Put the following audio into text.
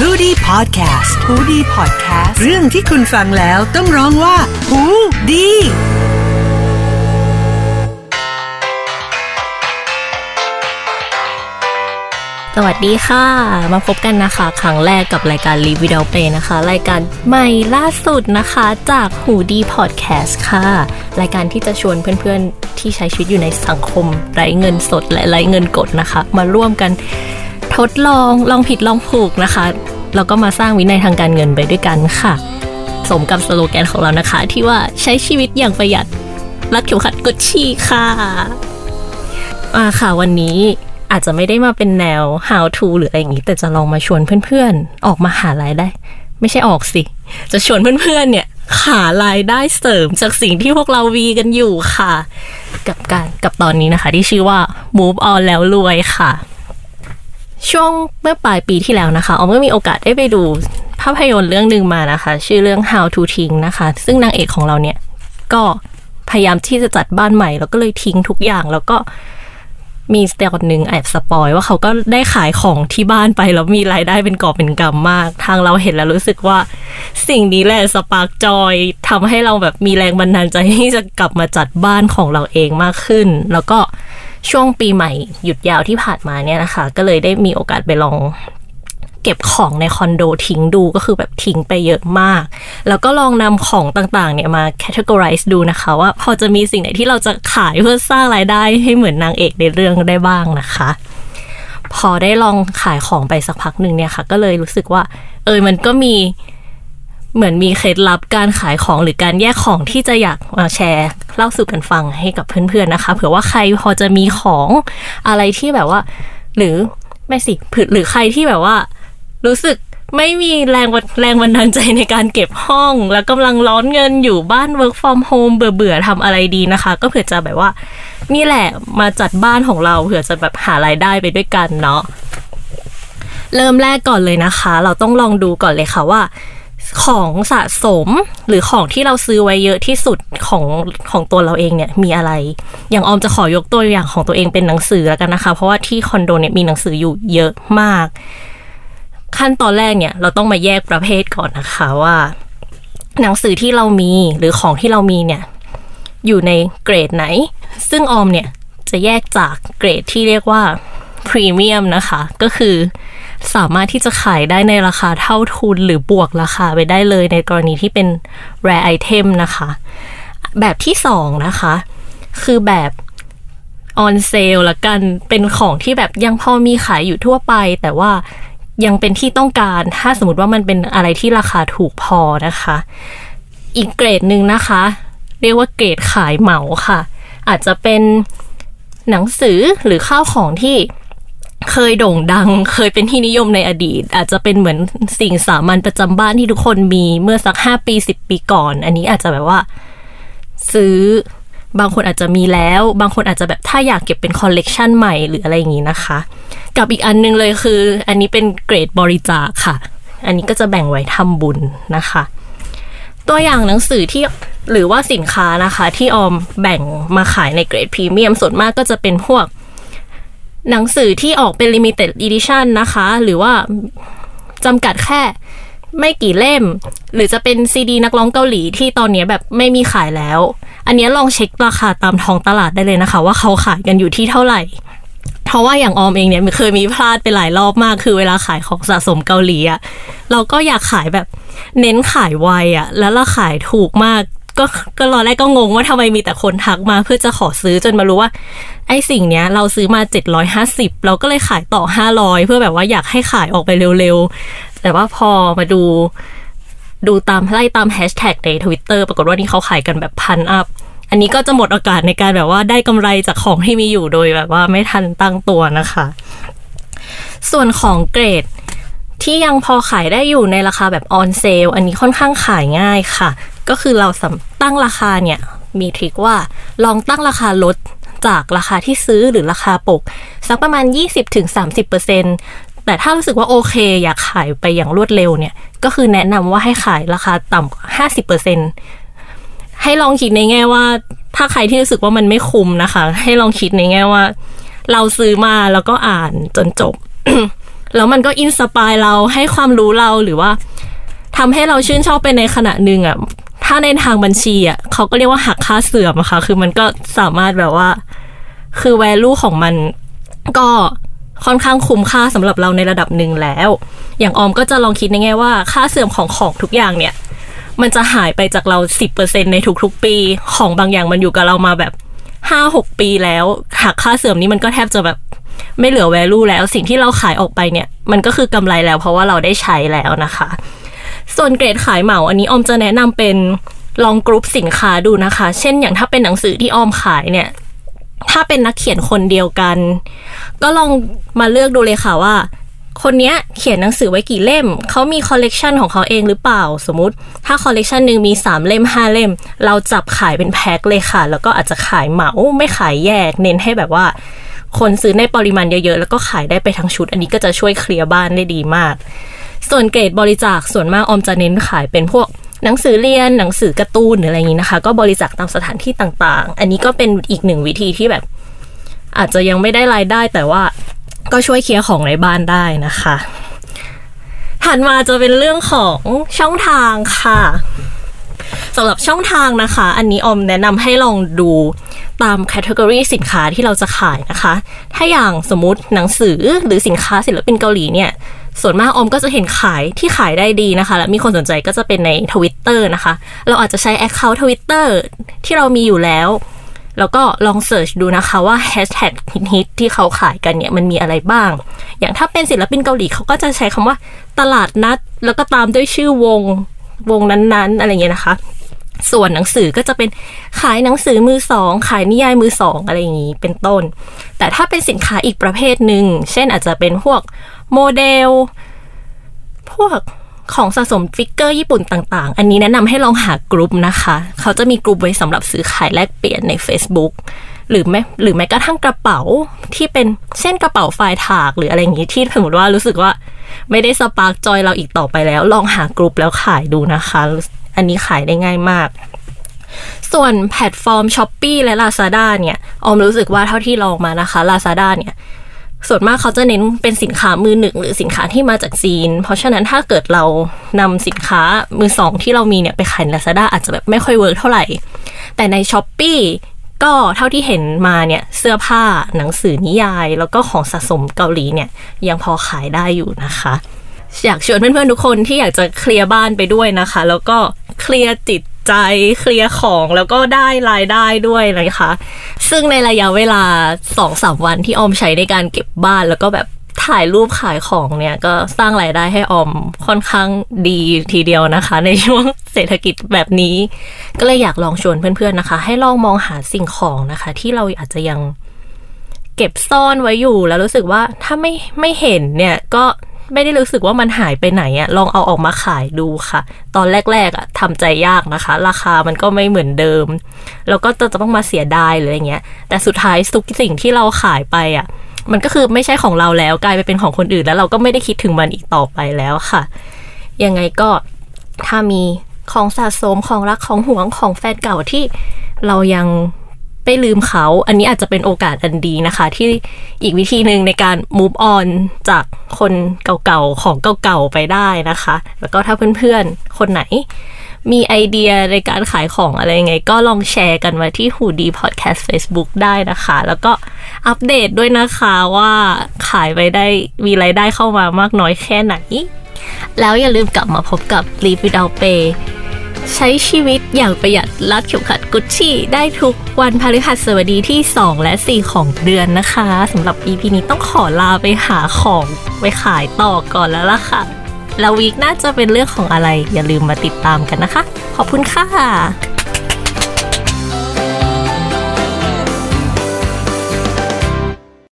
h o ดี้พอดแคสต์ฮูดี้พอดแคสต์เรื่องที่คุณฟังแล้วต้องร้องว่าหูดีสวัสดีค่ะ มาพบกันนะคะครั้งแรกกับรายการ Live Without Pay นะคะ รายการใหม่ล่าสุดนะคะจากหูดีพอดแคสต์ค่ะ รายการที่จะชวนเพื่อนๆ ที่ใช้ชีวิตอยู่ในสังคมไร้เงินสดและไร้เงินกดนะคะ มาร่วมกัน ทดลองลองผิดลองถูกนะคะแล้วก็มาสร้างวินัยทางการเงินไปด้วยกันค่ะ สมกับสโลแกนของเรานะคะ ที่ว่าใช้ชีวิตอย่างประหยัดรัดเข็มขัดกดฉี่ค่ะอาค่ะวันนี้อาจจะไม่ได้มาเป็นแนว how to หรืออะไรอย่างนี้ แต่จะลองมาชวนเพื่อนๆ ออกมาหารายได้ ไม่ใช่ออกสิ จะชวนเพื่อนๆเนี่ยหารายได้เสริมจากสิ่งที่พวกเราวีกันอยู่ค่ะ กับการกับตอนนี้นะคะ ที่ชื่อว่า move on แล้วรวยค่ะ ช่วงเมื่อปลายปีที่แล้วนะคะออมก็มีโอกาสได้ไปดูภาพยนตร์เรื่องหนึ่งมานะคะ ชื่อเรื่อง How to ทิ้งนะคะ ซึ่งนางเอกของเราเนี่ย ก็พยายามที่จะจัดบ้านใหม่ แล้วก็เลยทิ้งทุกอย่างแล้วก็มีสเตลหนึ่งแอบสปอยว่าเขาก็ได้ขายของที่บ้านไป แล้วมีรายได้เป็นกอบเป็นกำมาก ทางเราเห็นแล้วรู้สึกว่า สิ่งนี้แหละสปาร์กจอยทำให้เราแบบมีแรงบันดาลใจที่จะกลับมาจัดบ้านของเราเองมากขึ้น แล้วก็ ช่วงปีใหม่หยุดยาวที่ผ่านมาเนี่ยนะคะ ก็เลยได้มีโอกาสไปลองเก็บของในคอนโดทิ้งดูก็คือแบบทิ้งไปเยอะมาก แล้วก็ลองนำของต่างๆ เนี่ยมา categorize ดูนะคะว่าพอจะมีสิ่งไหนที่เราจะขายเพื่อสร้างรายได้ให้เหมือนนางเอกในเรื่องได้บ้างนะคะ พอได้ลองขายของไปสักพักหนึ่งเนี่ยค่ะ ก็เลยรู้สึกว่า เออมันก็มี เหมือนมีเคล็ดลับการขายของหรือการแยกของที่จะอยากมาแชร์ เล่าสู่กันฟังให้กับเพื่อนๆนะคะ เผื่อว่าใครพอจะมีของอะไรที่แบบว่า หรือไม่สิหรือใครที่แบบว่า รู้สึกไม่มีแรงแรงบันดาลใจในการเก็บห้อง แล้วกำลังร้อนเงินอยู่บ้าน work from home เบื่อเบื่อทำอะไรดีนะคะ ก็เผื่อจะแบบว่า นี่แหละมาจัดบ้านของเราเผื่อจะแบบหารายได้ไปด้วยกันเนาะเริ่มแรกก่อนเลยนะคะ เราต้องลองดูก่อนเลยค่ะว่า ของสะสมหรือของที่เราซื้อไว้เยอะที่สุดของของตัวเราเองเนี่ยมีอะไร อย่างออมจะขอยกตัวอย่างของตัวเองเป็นหนังสือแล้วกันนะคะ เพราะว่าที่คอนโดเนี่ยมีหนังสืออยู่เยอะมาก ขั้นตอนแรกเนี่ยเราต้องมาแยกประเภทก่อนนะคะว่า หนังสือที่เรามีหรือของที่เรามีเนี่ยอยู่ในเกรดไหน ซึ่งออมเนี่ยจะแยกจากเกรดที่เรียกว่าพรีเมียมนะคะ ก็คือ สามารถที่จะขายได้ในราคาเท่าทุนหรือบวกราคาไปได้เลยในกรณีที่เป็น rare item นะคะ แบบที่สองนะคะ คือแบบ on sale ละกันเป็นของที่แบบยังพอมีขายอยู่ทั่วไป แต่ว่ายังเป็นที่ต้องการ ถ้าสมมติว่ามันเป็นอะไรที่ราคาถูกพอนะคะ อีกเกรดหนึ่งนะคะ เรียกว่าเกรดขายเหมาค่ะ อาจจะเป็นหนังสือหรือข้าวของที่ เคยโด่งดัง เคยเป็นที่นิยมในอดีต อาจจะเป็นเหมือนสิ่งสามัญประจำบ้านที่ทุกคนมีเมื่อสักห้าปีสิบปีก่อน อันนี้อาจจะแบบว่า ซื้อบางคนอาจจะมีแล้ว บางคนอาจจะแบบถ้าอยากเก็บเป็นคอลเลกชันใหม่หรืออะไรอย่างนี้นะคะ กับอีกอันนึงเลยคือ อันนี้เป็นเกรดบริจาคค่ะ อันนี้ก็จะแบ่งไว้ทำบุญนะคะ ตัวอย่างหนังสือที่หรือว่าสินค้านะคะ ที่ออมแบ่งมาขายในเกรดพรีเมียมส่วนมากก็จะเป็นพวก หนังสือที่ออกเป็น limited edition นะคะ หรือว่าจำกัดแค่ไม่กี่เล่ม หรือจะเป็นซีดีนักร้องเกาหลีที่ตอนนี้แบบไม่มีขายแล้ว อันนี้ลองเช็คราคาตามท้องตลาดได้เลยนะคะ ว่าเขาขายกันอยู่ที่เท่าไหร่ เพราะว่าอย่างออมเองเนี่ยเคยมีพลาดไปหลายรอบมาก คือเวลาขายของสะสมเกาหลีอะเราก็อยากขายแบบเน้นขายไวอะแล้วเราขายถูกมาก ก็ก็รอแรกก็งงว่าทำไมมีแต่คนทักมาเพื่อจะขอซื้อจนมารู้ว่า ไอ้สิ่งเนี้ย เราซื้อมา 750 เราก็เลยขายต่อ 500 เพื่อแบบว่าอยากให้ขายออกไปเร็วๆ แต่ว่าพอมาดูดูตามไล่ตามแฮชแท็กในทวิตเตอร์ปรากฏว่านี่เขาขายกันแบบพันอัพ อันนี้ก็จะหมดโอกาสในการแบบว่าได้กำไรจากของที่มีอยู่โดยแบบว่าไม่ทันตั้งตัวนะคะ ส่วนของเกรดที่ยังพอขายได้อยู่ในราคาแบบออนเซลอันนี้ค่อนข้างขายง่ายค่ะ ก็คือเราตั้งราคาเนี่ยมีทริคว่าลองตั้งราคาลดจากราคาที่ซื้อหรือราคาปก สักประมาณ 20-30%แต่ถ้ารู้สึกว่าโอเคอยากขายไปอย่างรวดเร็วเนี่ย ก็คือแนะนำว่าให้ขายราคาต่ำกว่า 50%ให้ลองคิดในแง่ว่า ถ้าใครที่รู้สึกว่ามันไม่คุ้มนะคะ ให้ลองคิดในแง่ว่า เราซื้อมาแล้วก็อ่านจนจบ แล้วมันก็อินสปายเราให้ความรู้เราหรือว่าทำให้เราชื่นชอบไปในขณะหนึ่งอะ ถ้าในทางบัญชีอะเขาก็เรียกว่าหักค่าเสื่อมอะค่ะ คือมันก็สามารถแบบว่า คือ value ของมันก็ค่อนข้างคุ้มค่าสำหรับเราในระดับหนึ่งแล้ว อย่างออมก็จะลองคิดในแง่ว่า ค่าเสื่อมของของทุกอย่างเนี่ย มันจะหายไปจากเราสิบเปอร์เซ็นในทุกๆ ปี ของบางอย่างมันอยู่กับเรามาแบบห้าหกปีแล้วหักค่าเสื่อมนี้มันก็แทบจะแบบไม่เหลือ value แล้ว สิ่งที่เราขายออกไปเนี่ย มันก็คือกำไรแล้ว เพราะว่าเราได้ใช้แล้วนะคะ ส่วนเกรดขายเหมาอันนี้ออมจะแนะนำเป็นลองกรุ๊ปสินค้าดูนะคะ เช่นอย่างถ้าเป็นหนังสือที่ออมขายเนี่ย ถ้าเป็นนักเขียนคนเดียวกัน ก็ลองมาเลือกดูเลยค่ะว่า คนนี้เขียนหนังสือไว้กี่เล่ม เขามีคอลเลกชันของเขาเองหรือเปล่า สมมติ ถ้าคอลเลกชันหนึ่งมี 3 เล่ม 5 เล่ม เราจับขายเป็นแพ็คเลยค่ะ แล้วก็อาจจะขายเหมาไม่ขายแยก เน้นให้แบบว่า คนซื้อในปริมาณเยอะๆ แล้วก็ขายได้ไปทั้งชุด อันนี้ก็จะช่วยเคลียร์บ้านได้ดีมาก ส่วนเกรดบริจาคส่วนมากออมจะเน้นขายเป็นพวกหนังสือเรียนหนังสือการ์ตูนหรืออะไรอย่างนี้นะคะ ก็บริจาคตามสถานที่ต่างๆ อันนี้ก็เป็นอีกหนึ่งวิธีที่แบบ อาจจะยังไม่ได้รายได้แต่ว่าก็ช่วยเคลียร์ของในบ้านได้นะคะถัดมาจะเป็นเรื่องของช่องทางค่ะสำหรับช่องทางนะคะ อันนี้ออมแนะนำให้ลองดูตาม category สินค้าที่เราจะขายนะคะ ถ้าอย่างสมมติหนังสือหรือสินค้าศิลปินเกาหลีเนี่ย ส่วนมากออมก็จะเห็นขายที่ขายได้ดีนะคะ และมีคนสนใจก็จะเป็นในทวิตเตอร์นะคะ เราอาจจะใช้ Account Twitter ที่เรามีอยู่แล้ว แล้วก็ลอง search ดูนะคะว่าแฮชแท็กฮิตที่เขาขายกันเนี่ยมันมีอะไรบ้าง อย่างถ้าเป็นศิลปินเกาหลีเขาก็จะใช้คำว่าตลาดนัด แล้วก็ตามด้วยชื่อวงวงนั้นๆ อะไรเงี้ยนะคะ ส่วนหนังสือก็จะเป็นขายหนังสือมือสองขายนิยายมือสองอะไรอย่างนี้เป็นต้น แต่ถ้าเป็นสินค้าอีกประเภทหนึ่ง เช่นอาจจะเป็นพวก โมเดล พวกของสะสม figure ญี่ปุ่นต่าง ๆ อันนี้แนะนำให้ลองหากลุ่มนะคะ เขาจะมีกลุ่มไว้สำหรับซื้อขายแลกเปลี่ยนใน Facebook หรือแม้หรือแม้กระทั่งกระเป๋าที่เป็นเช่นกระเป๋า Freitag หรืออะไรอย่างนี้ที่สมมติว่ารู้สึกว่าไม่ได้ spark joy เราอีกต่อไปแล้ว ลองหากลุ่มแล้วขายดูนะคะ อันนี้ขายได้ง่ายมาก ส่วนแพลตฟอร์ม Shopee และ Lazada เนี่ย ออมรู้สึกว่าเท่าที่ลองมานะคะ Lazada เนี่ย ส่วนมากเขาจะเน้นเป็นสินค้ามือหนึ่งหรือสินค้าที่มาจากจีน เพราะฉะนั้นถ้าเกิดเรานำสินค้ามือสองที่เรามีเนี่ยไปขายในลาซาด้าอาจจะแบบไม่ค่อย work เท่าไหร่ แต่ในช้อปปีก็เท่าที่เห็นมาเนี่ยเสื้อผ้าหนังสือนิยาย แล้วก็ของสะสมเกาหลีเนี่ยยังพอขายได้อยู่นะคะ อยากชวนเพื่อนๆทุกคนที่อยากจะเคลียร์บ้านไปด้วยนะคะ แล้วก็เคลียร์จิต ใจเคลียร์ของแล้วก็ได้รายได้ด้วยนะคะ ซึ่งในระยะเวลาสองสามวันที่ออมใช้ในการเก็บบ้านแล้วก็แบบถ่ายรูปขายของเนี่ยก็สร้างรายได้ให้ออมค่อนข้างดีทีเดียวนะคะ ในช่วงเศรษฐกิจแบบนี้ ก็เลยอยากลองชวนเพื่อนๆนะคะ ให้ลองมองหาสิ่งของนะคะ ที่เราอาจจะยังเก็บซ่อนไว้อยู่แล้วรู้สึกว่าถ้าไม่ไม่เห็นเนี่ยก็ ไม่ได้รู้สึกว่ามันหายไปไหนอะลองเอาออกมาขายดูค่ะ ตอนแรกๆอะทำใจยากนะคะ ราคามันก็ไม่เหมือนเดิม แล้วก็จะต้องมาเสียดายหรืออะไรเงี้ย แต่สุดท้ายทุกสิ่งที่เราขายไปอะมันก็คือไม่ใช่ของเราแล้วกลายไปเป็นของคนอื่น แล้วเราก็ไม่ได้คิดถึงมันอีกต่อไปแล้วค่ะ ยังไงก็ถ้ามีของสะสมของรักของห่วงของแฟนเก่าที่เรายัง ไปลืมเขา อันนี้อาจจะเป็นโอกาสอันดีนะคะ ที่อีกวิธีหนึ่งในการ move on จากคนเก่าๆ ของเก่าๆ ไปได้นะคะ แล้วก็ถ้าเพื่อนๆ คนไหน มีไอเดียในการขายของอะไรยังไง ก็ลองแชร์กันมาที่หูดีพอดแคสต์ Facebook ได้นะคะ แล้วก็อัปเดตด้วยนะคะว่าขายไปได้มีไรายได้เข้ามามากน้อยแค่ไหน แล้วอย่าลืมกลับมาพบกับ Live Without Pay ใช้ชีวิตอย่างประหยัดรัดเข็มขัดกุชชี่ได้ทุกวันพฤหัสบดีที่ 2 และ 4 ของเดือนนะคะสำหรับ EP นี้ต้องขอลาไปหาของไปขายต่อก่อนแล้วล่ะค่ะ แล้ววีคน่าจะเป็นเรื่องของอะไรอย่าลืมมาติดตามกันนะคะ ขอบคุณค่ะ